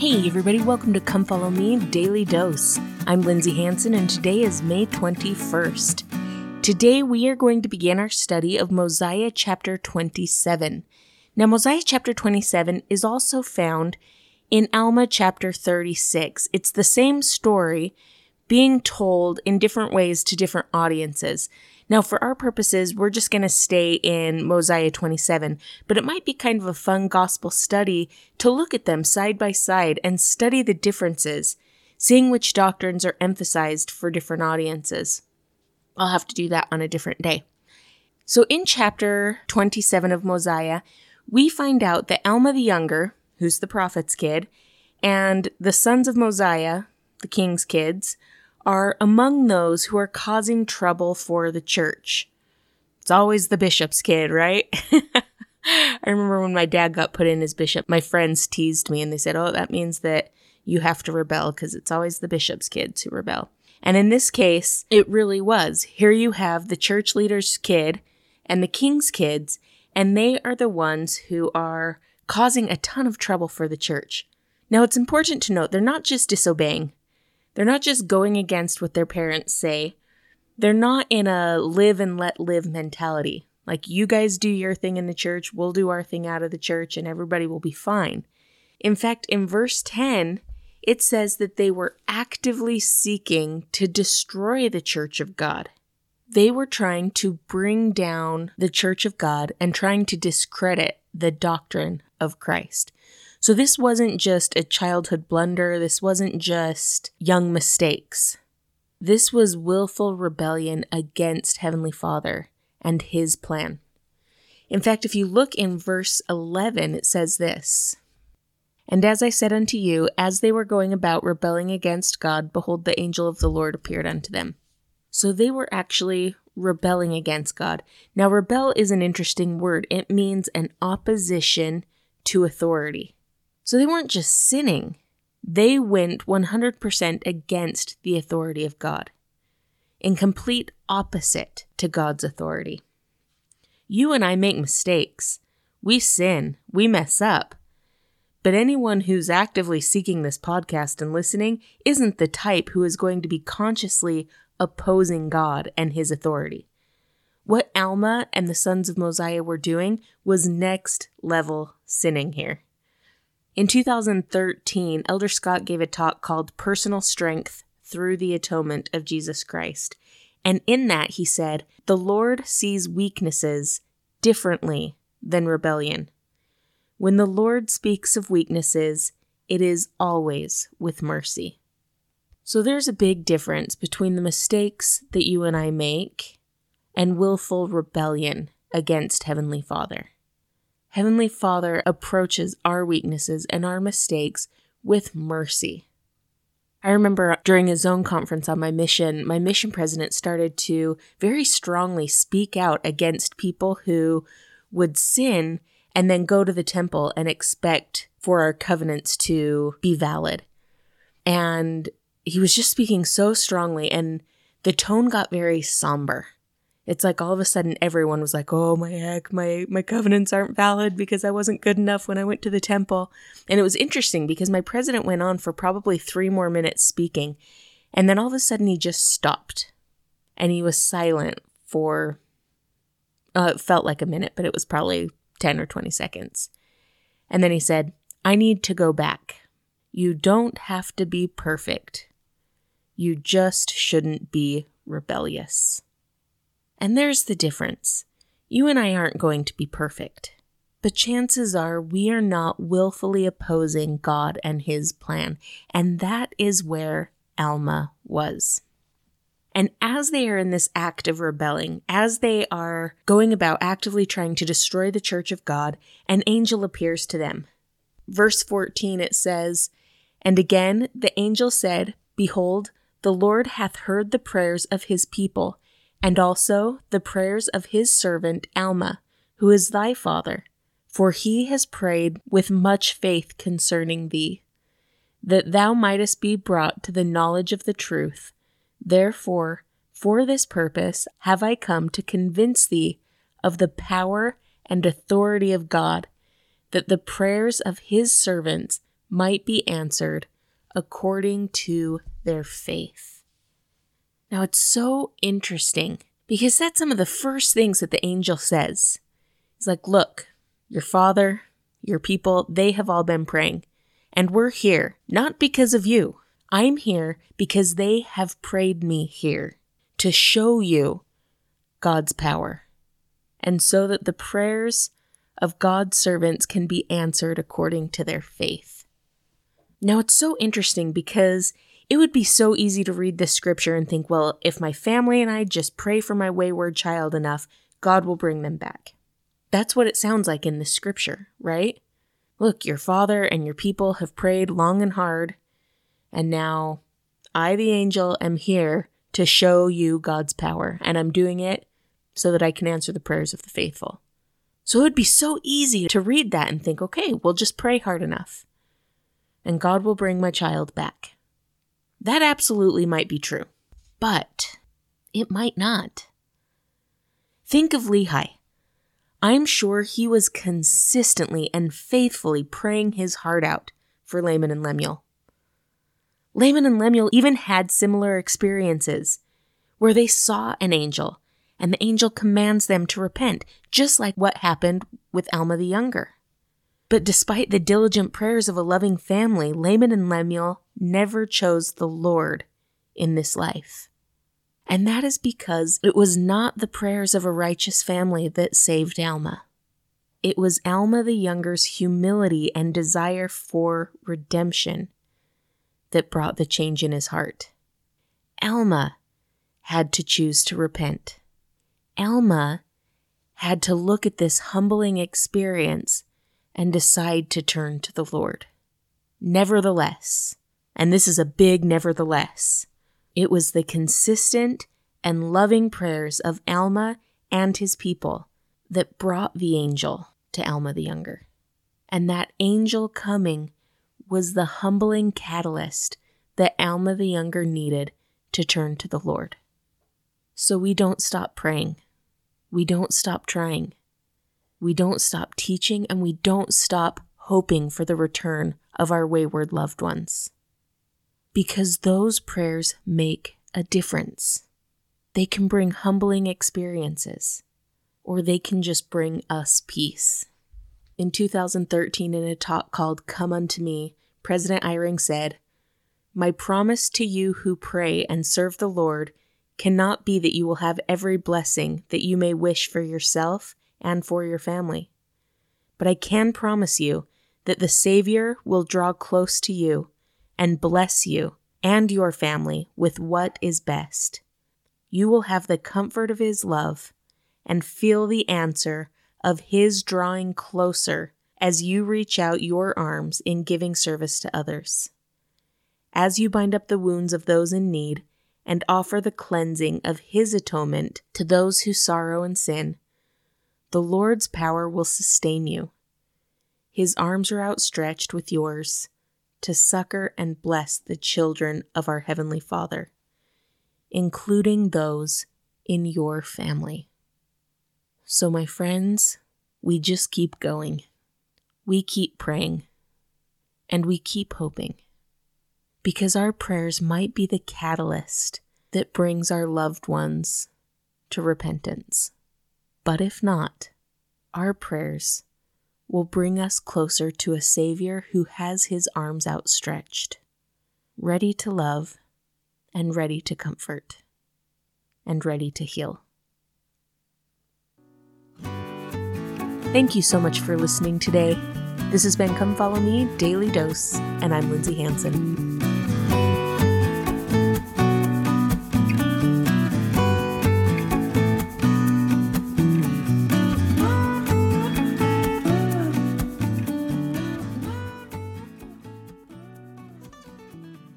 Hey, everybody, welcome to Come Follow Me Daily Dose. I'm Lindsay Hanson, and today is May 21st. Today, we are going to begin our study of Mosiah chapter 27. Now, Mosiah chapter 27 is also found in Alma chapter 36. It's the same story being told in different ways to different audiences. Now, for our purposes, we're just going to stay in Mosiah 27, but it might be kind of a fun gospel study to look at them side by side and study the differences, seeing which doctrines are emphasized for different audiences. I'll have to do that on a different day. So, in chapter 27 of Mosiah, we find out that Alma the Younger, who's the prophet's kid, and the sons of Mosiah, the king's kids, are among those who are causing trouble for the church. It's always the bishop's kid, right? I remember when my dad got put in as bishop, my friends teased me and they said, Oh, that means that you have to rebel because it's always the bishop's kids who rebel. And in this case, it really was. Here you have the church leader's kid and the king's kids, and they are the ones who are causing a ton of trouble for the church. Now, it's important to note they're not just disobeying, they're not just going against what their parents say. They're not in a live and let live mentality. Like, you guys do your thing in the church, we'll do our thing out of the church, and everybody will be fine. In fact, in verse 10, it says that they were actively seeking to destroy the church of God. They were trying to bring down the church of God and trying to discredit the doctrine of Christ. So this wasn't just a childhood blunder, this wasn't just young mistakes. This was willful rebellion against Heavenly Father and His plan. In fact, if you look in verse 11, it says this And as I said unto you, as they were going about rebelling against God, behold, the angel of the Lord appeared unto them. So they were actually rebelling against God. Now, rebel is an interesting word, it means an opposition to authority. So they weren't just sinning, they went 100% against the authority of God, in complete opposite to God's authority. You and I make mistakes. We sin. We mess up. But anyone who's actively seeking this podcast and listening isn't the type who is going to be consciously opposing God and his authority. What Alma and the sons of Mosiah were doing was next level sinning here. In 2013, Elder Scott gave a talk called Personal Strength Through the Atonement of Jesus Christ. And in that, he said, The Lord sees weaknesses differently than rebellion. When the Lord speaks of weaknesses, it is always with mercy. So there's a big difference between the mistakes that you and I make and willful rebellion against Heavenly Father. Heavenly Father approaches our weaknesses and our mistakes with mercy. I remember during a zone conference on my mission, my mission president started to very strongly speak out against people who would sin and then go to the temple and expect for our covenants to be valid. And he was just speaking so strongly, and the tone got very somber. It's like all of a sudden everyone was like, "Oh my heck, my my covenants aren't valid because I wasn't good enough when I went to the temple." And it was interesting because my president went on for probably 3 more minutes speaking, and then all of a sudden he just stopped. And he was silent for uh, it felt like a minute, but it was probably 10 or 20 seconds. And then he said, "I need to go back. You don't have to be perfect. You just shouldn't be rebellious." And there's the difference. You and I aren't going to be perfect, but chances are we are not willfully opposing God and His plan. And that is where Alma was. And as they are in this act of rebelling, as they are going about actively trying to destroy the church of God, an angel appears to them. Verse 14 it says, And again the angel said, Behold, the Lord hath heard the prayers of his people and also the prayers of his servant Alma, who is thy father, for he has prayed with much faith concerning thee, that thou mightest be brought to the knowledge of the truth. Therefore, for this purpose have I come to convince thee of the power and authority of God, that the prayers of his servants might be answered according to their faith. Now, it's so interesting because that's some of the first things that the angel says. He's like, Look, your father, your people, they have all been praying. And we're here, not because of you. I'm here because they have prayed me here to show you God's power. And so that the prayers of God's servants can be answered according to their faith. Now, it's so interesting because it would be so easy to read this scripture and think, well, if my family and I just pray for my wayward child enough, God will bring them back. That's what it sounds like in this scripture, right? Look, your father and your people have prayed long and hard, and now I, the angel, am here to show you God's power, and I'm doing it so that I can answer the prayers of the faithful. So it would be so easy to read that and think, okay, we'll just pray hard enough, and God will bring my child back. That absolutely might be true, but it might not. Think of Lehi. I'm sure he was consistently and faithfully praying his heart out for Laman and Lemuel. Laman and Lemuel even had similar experiences where they saw an angel and the angel commands them to repent, just like what happened with Alma the Younger. But despite the diligent prayers of a loving family, Laman and Lemuel never chose the Lord in this life. And that is because it was not the prayers of a righteous family that saved Alma. It was Alma the Younger's humility and desire for redemption that brought the change in his heart. Alma had to choose to repent. Alma had to look at this humbling experience and decide to turn to the Lord. Nevertheless, and this is a big nevertheless, it was the consistent and loving prayers of Alma and his people that brought the angel to Alma the Younger. And that angel coming was the humbling catalyst that Alma the Younger needed to turn to the Lord. So we don't stop praying. We don't stop trying. We don't stop teaching and we don't stop hoping for the return of our wayward loved ones. Because those prayers make a difference. They can bring humbling experiences, or they can just bring us peace. In 2013, in a talk called Come Unto Me, President Eyring said, My promise to you who pray and serve the Lord cannot be that you will have every blessing that you may wish for yourself and for your family. But I can promise you that the Savior will draw close to you and bless you and your family with what is best. You will have the comfort of His love and feel the answer of His drawing closer as you reach out your arms in giving service to others. As you bind up the wounds of those in need and offer the cleansing of His atonement to those who sorrow and sin, the Lord's power will sustain you. His arms are outstretched with yours to succor and bless the children of our Heavenly Father, including those in your family. So, my friends, we just keep going. We keep praying. And we keep hoping. Because our prayers might be the catalyst that brings our loved ones to repentance. But if not, our prayers will bring us closer to a Savior who has his arms outstretched, ready to love and ready to comfort and ready to heal. Thank you so much for listening today. This has been Come Follow Me Daily Dose, and I'm Lindsay Hanson.